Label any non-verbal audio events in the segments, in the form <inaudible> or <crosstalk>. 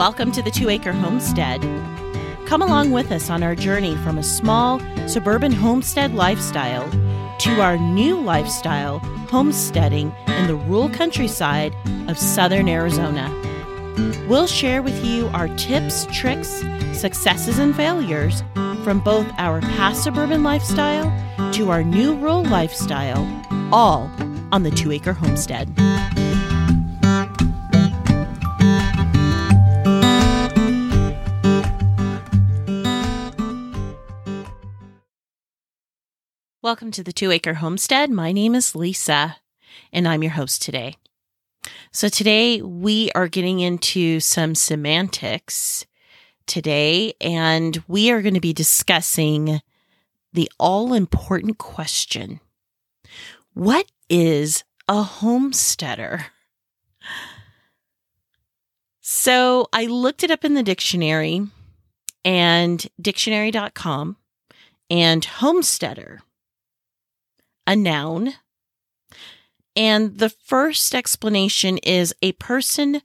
Welcome to the Two Acre Homestead. Come along with us on our journey from a small suburban homestead lifestyle to our new lifestyle, homesteading in the rural countryside of southern Arizona. We'll share with you our tips, tricks, successes, and failures from both our past suburban lifestyle to our new rural lifestyle, all on the Two Acre Homestead. Welcome to the Two Acre Homestead. My name is Lisa, and I'm your host today. So, today we are getting into some semantics today, and we are going to be discussing the all important question What is a homesteader? So, I looked it up in the dictionary and dictionary.com and homesteader a noun. And the first explanation is a person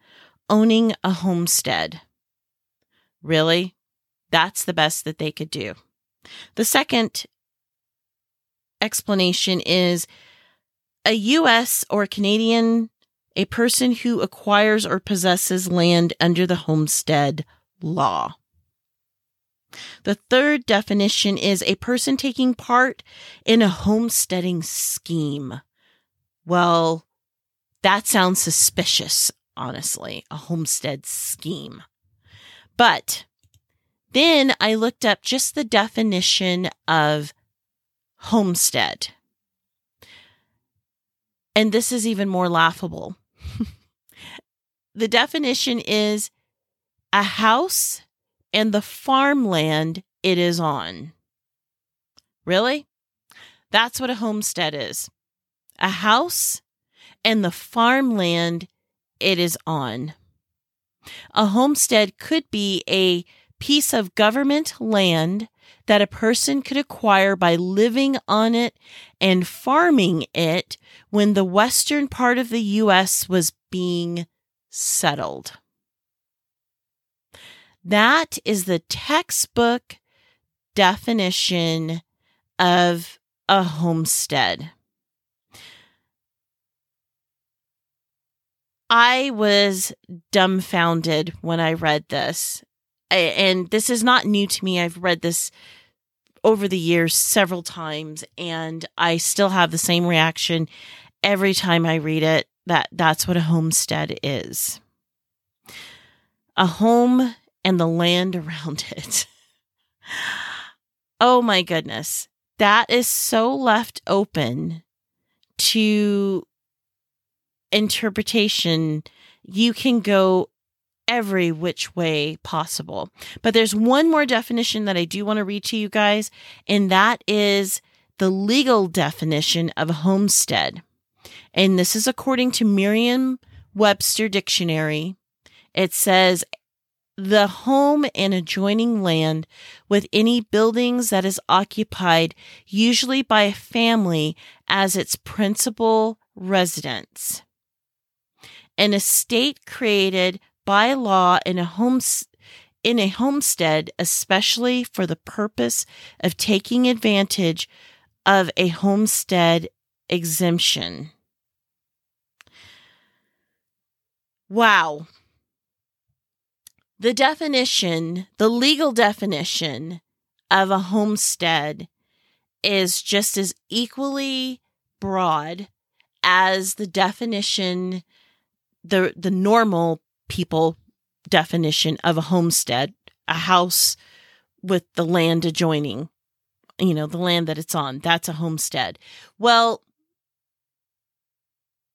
owning a homestead. Really? That's the best that they could do. The second explanation is a U.S. or Canadian, a person who acquires or possesses land under the homestead law. The third definition is a person taking part in a homesteading scheme. Well, that sounds suspicious, honestly, a homestead scheme. But then I looked up just the definition of homestead. And this is even more laughable. <laughs> the definition is a house and the farmland it is on. Really? That's what a homestead is a house and the farmland it is on. A homestead could be a piece of government land that a person could acquire by living on it and farming it when the western part of the U.S. was being settled. That is the textbook definition of a homestead. I was dumbfounded when I read this. And this is not new to me. I've read this over the years several times and I still have the same reaction every time I read it that that's what a homestead is. A home and the land around <laughs> it. oh my goodness. That is so left open to interpretation. You can go every which way possible. But there's one more definition that I do want to read to you guys, and that is the legal definition of homestead. And this is according to Merriam Webster Dictionary. It says the home and adjoining land with any buildings that is occupied usually by a family as its principal residence. An estate created by law in a home in a homestead especially for the purpose of taking advantage of a homestead exemption. Wow. The definition, the legal definition of a homestead is just as equally broad as the definition the the normal people definition of a homestead, a house with the land adjoining, you know, the land that it's on. That's a homestead. Well,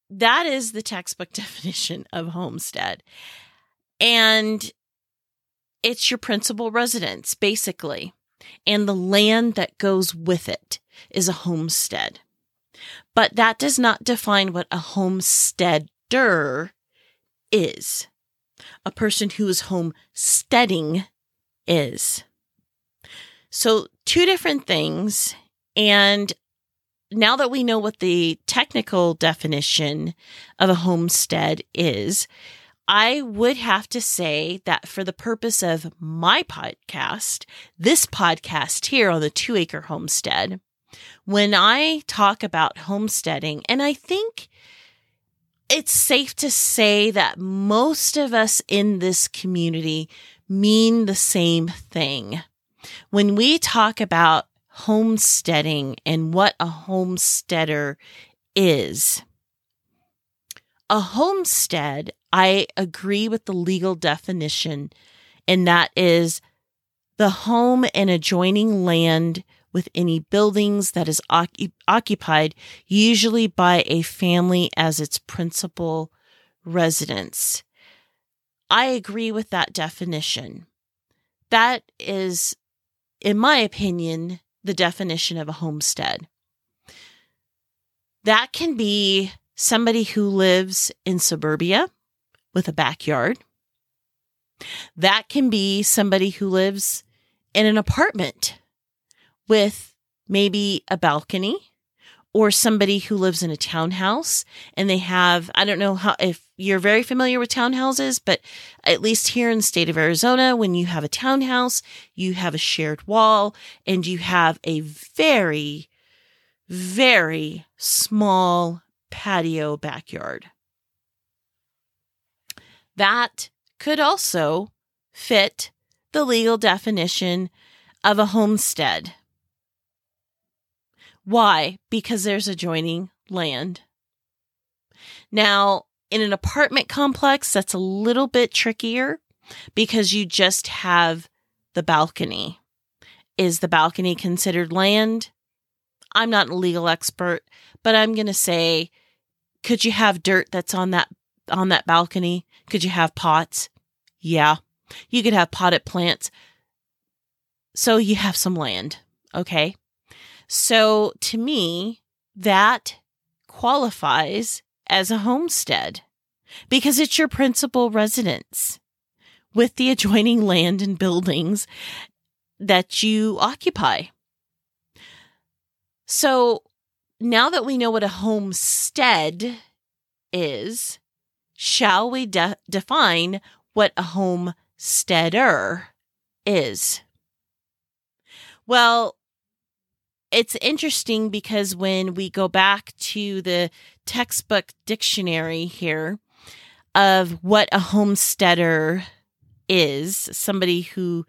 that is the textbook <laughs> definition of homestead. And it's your principal residence, basically. And the land that goes with it is a homestead. But that does not define what a homesteader is. A person who is homesteading is. So, two different things. And now that we know what the technical definition of a homestead is, I would have to say that for the purpose of my podcast, this podcast here on the two acre homestead, when I talk about homesteading, and I think it's safe to say that most of us in this community mean the same thing. When we talk about homesteading and what a homesteader is, a homestead, I agree with the legal definition, and that is the home and adjoining land with any buildings that is occupied, usually by a family as its principal residence. I agree with that definition. That is, in my opinion, the definition of a homestead. That can be somebody who lives in suburbia with a backyard. That can be somebody who lives in an apartment with maybe a balcony or somebody who lives in a townhouse and they have, I don't know how, if you're very familiar with townhouses, but at least here in the state of Arizona, when you have a townhouse, you have a shared wall and you have a very, very small patio backyard. That could also fit the legal definition of a homestead. Why? Because there's adjoining land. Now, in an apartment complex, that's a little bit trickier because you just have the balcony. Is the balcony considered land? I'm not a legal expert, but I'm going to say could you have dirt that's on that on that balcony? Could you have pots? Yeah. You could have potted plants. So you have some land, okay? So to me, that qualifies as a homestead because it's your principal residence with the adjoining land and buildings that you occupy. So now that we know what a homestead is, shall we de- define what a homesteader is? Well, it's interesting because when we go back to the textbook dictionary here of what a homesteader is, somebody who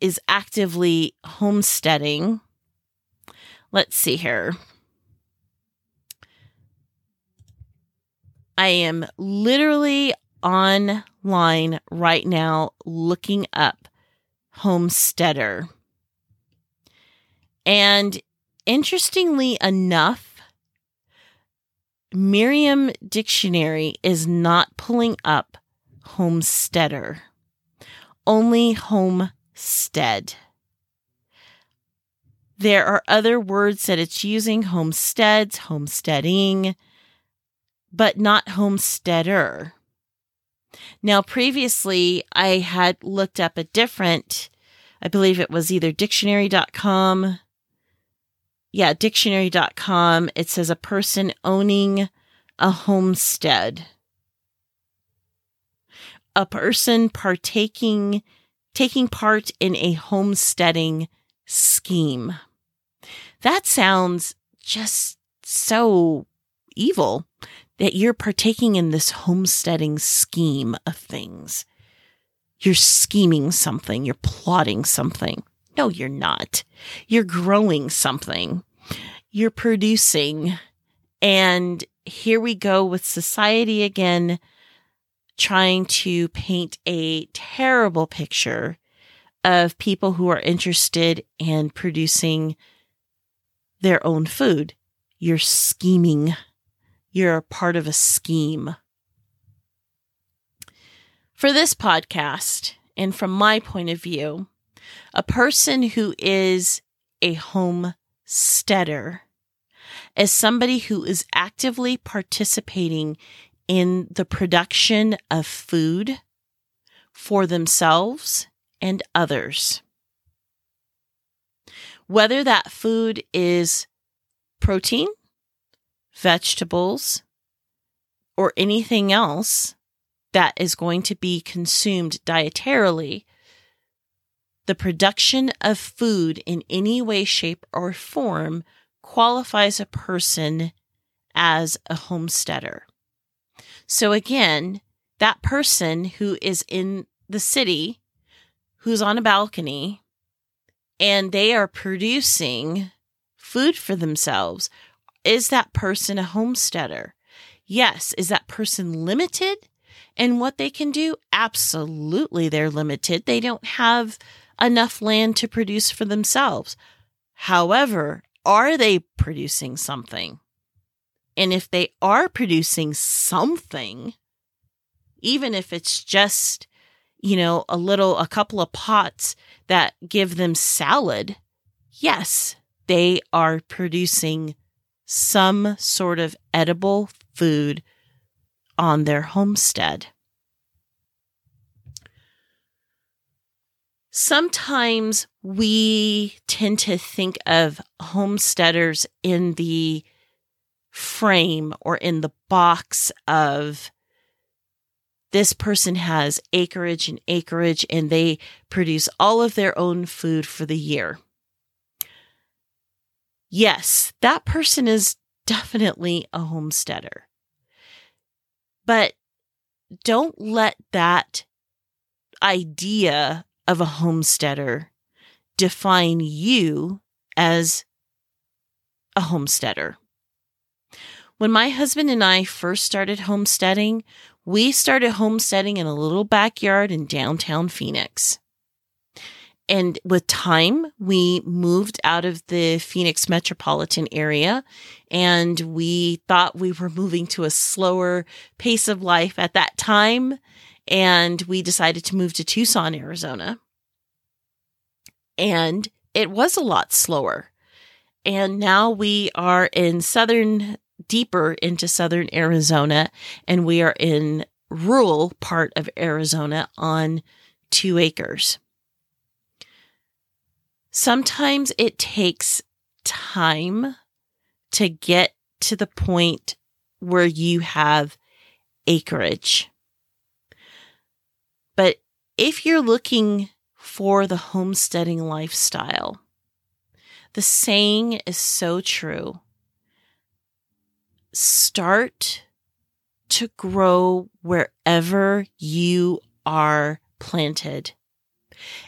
is actively homesteading. Let's see here. I am literally online right now looking up homesteader. And interestingly enough, Merriam Dictionary is not pulling up homesteader, only homestead. There are other words that it's using homesteads, homesteading, but not homesteader. Now, previously, I had looked up a different, I believe it was either dictionary.com. Yeah, dictionary.com. It says a person owning a homestead. A person partaking, taking part in a homesteading scheme. That sounds just so evil that you're partaking in this homesteading scheme of things. You're scheming something, you're plotting something. No, you're not. You're growing something, you're producing. And here we go with society again, trying to paint a terrible picture of people who are interested in producing their own food. You're scheming you're part of a scheme. For this podcast, and from my point of view, a person who is a homesteader is somebody who is actively participating in the production of food for themselves and others. Whether that food is protein, vegetables, or anything else that is going to be consumed dietarily, the production of food in any way, shape, or form qualifies a person as a homesteader. So again, that person who is in the city, who's on a balcony, and they are producing food for themselves, is that person a homesteader? Yes. Is that person limited in what they can do? Absolutely, they're limited. They don't have enough land to produce for themselves. However, are they producing something? And if they are producing something, even if it's just, you know, a little, a couple of pots that give them salad, yes, they are producing some sort of edible food on their homestead. Sometimes we tend to think of homesteaders in the frame or in the box of this person has acreage and acreage and they produce all of their own food for the year. Yes, that person is definitely a homesteader. But don't let that idea of a homesteader define you as a homesteader. When my husband and I first started homesteading, we started homesteading in a little backyard in downtown Phoenix. And with time, we moved out of the Phoenix metropolitan area and we thought we were moving to a slower pace of life at that time. And we decided to move to Tucson, Arizona. And it was a lot slower. And now we are in southern deeper into southern Arizona, and we are in rural part of Arizona on two acres. Sometimes it takes time to get to the point where you have acreage. But if you're looking for the homesteading lifestyle, the saying is so true start to grow wherever you are planted.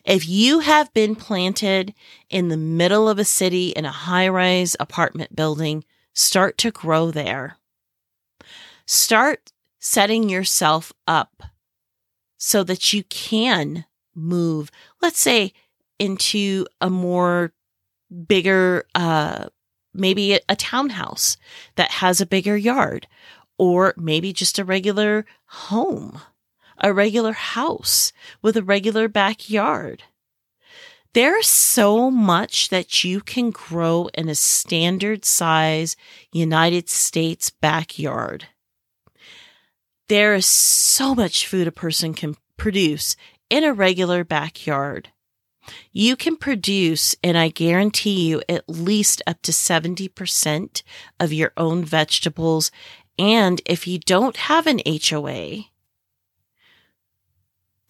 If you have been planted in the middle of a city in a high rise apartment building, start to grow there. Start setting yourself up so that you can move, let's say, into a more bigger uh, maybe a townhouse that has a bigger yard, or maybe just a regular home, a regular house with a regular backyard. There's so much that you can grow in a standard size United States backyard. There is so much food a person can produce in a regular backyard. You can produce, and I guarantee you, at least up to 70% of your own vegetables. And if you don't have an HOA,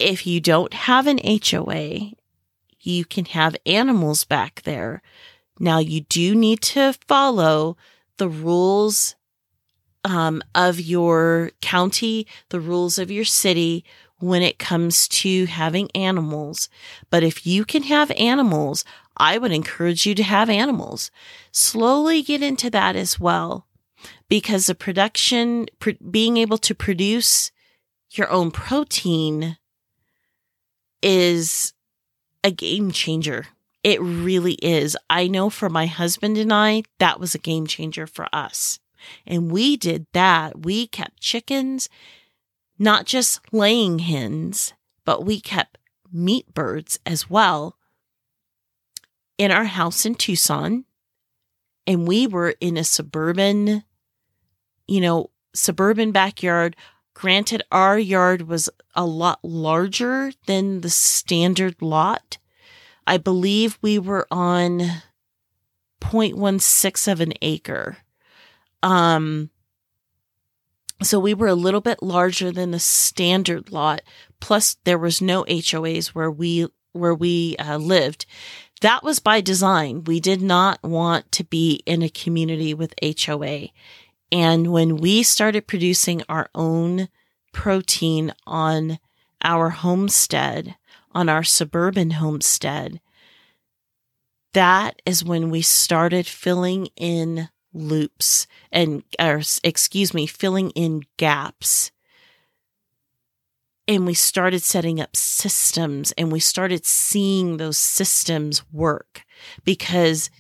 if you don't have an HOA, you can have animals back there. Now, you do need to follow the rules um, of your county, the rules of your city, when it comes to having animals. But if you can have animals, I would encourage you to have animals. Slowly get into that as well because the production, pr- being able to produce your own protein is a game changer. It really is. I know for my husband and I, that was a game changer for us. And we did that. We kept chickens not just laying hens, but we kept meat birds as well in our house in Tucson. And we were in a suburban, you know, suburban backyard. Granted, our yard was a lot larger than the standard lot. I believe we were on 0.16 of an acre. Um, So we were a little bit larger than the standard lot. Plus, there was no HOAs where we where we uh, lived. That was by design. We did not want to be in a community with HOA. And when we started producing our own protein on our homestead, on our suburban homestead, that is when we started filling in loops and, or excuse me, filling in gaps. And we started setting up systems and we started seeing those systems work because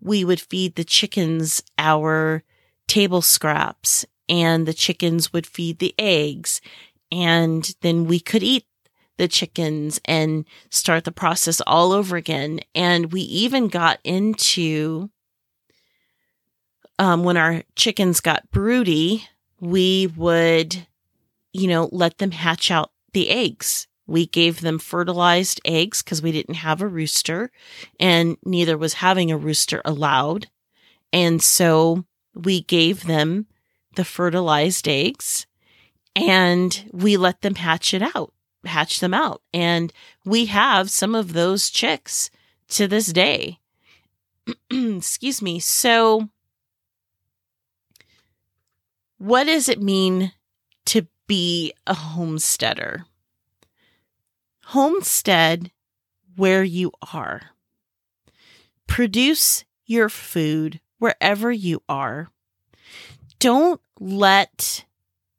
we would feed the chickens our table scraps and the chickens would feed the eggs and then we could eat the chickens and start the process all over again. And we even got into um, when our chickens got broody, we would, you know, let them hatch out the eggs. We gave them fertilized eggs because we didn't have a rooster and neither was having a rooster allowed. And so we gave them the fertilized eggs and we let them hatch it out hatch them out. And we have some of those chicks to this day. <clears throat> Excuse me. So, what does it mean to be a homesteader? Homestead where you are. Produce your food wherever you are. Don't let,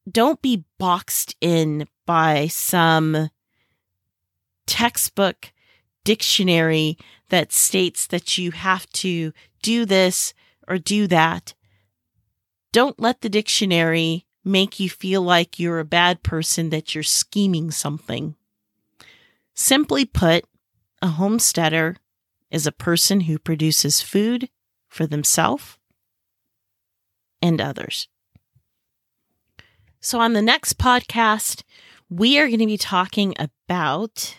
don't be boxed in by some textbook dictionary that states that you have to do this or do that. Don't let the dictionary make you feel like you're a bad person, that you're scheming something. Simply put, a homesteader is a person who produces food for themselves and others. So, on the next podcast, we are going to be talking about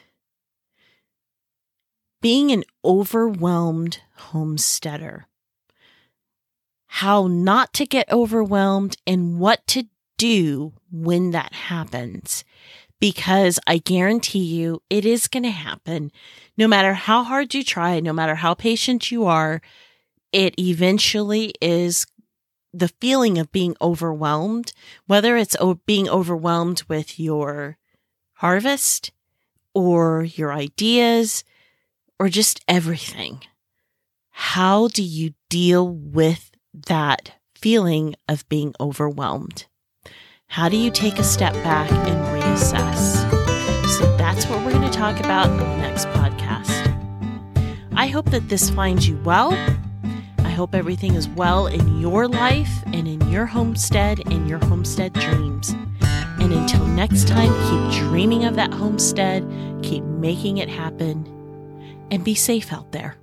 being an overwhelmed homesteader, how not to get overwhelmed, and what to do when that happens. Because I guarantee you it is going to happen. No matter how hard you try, no matter how patient you are, it eventually is the feeling of being overwhelmed, whether it's being overwhelmed with your harvest or your ideas or just everything. How do you deal with that feeling of being overwhelmed? How do you take a step back and reassess? So that's what we're going to talk about in the next podcast. I hope that this finds you well I hope everything is well in your life and in your homestead and your homestead dreams. And until next time, keep dreaming of that homestead, keep making it happen, and be safe out there.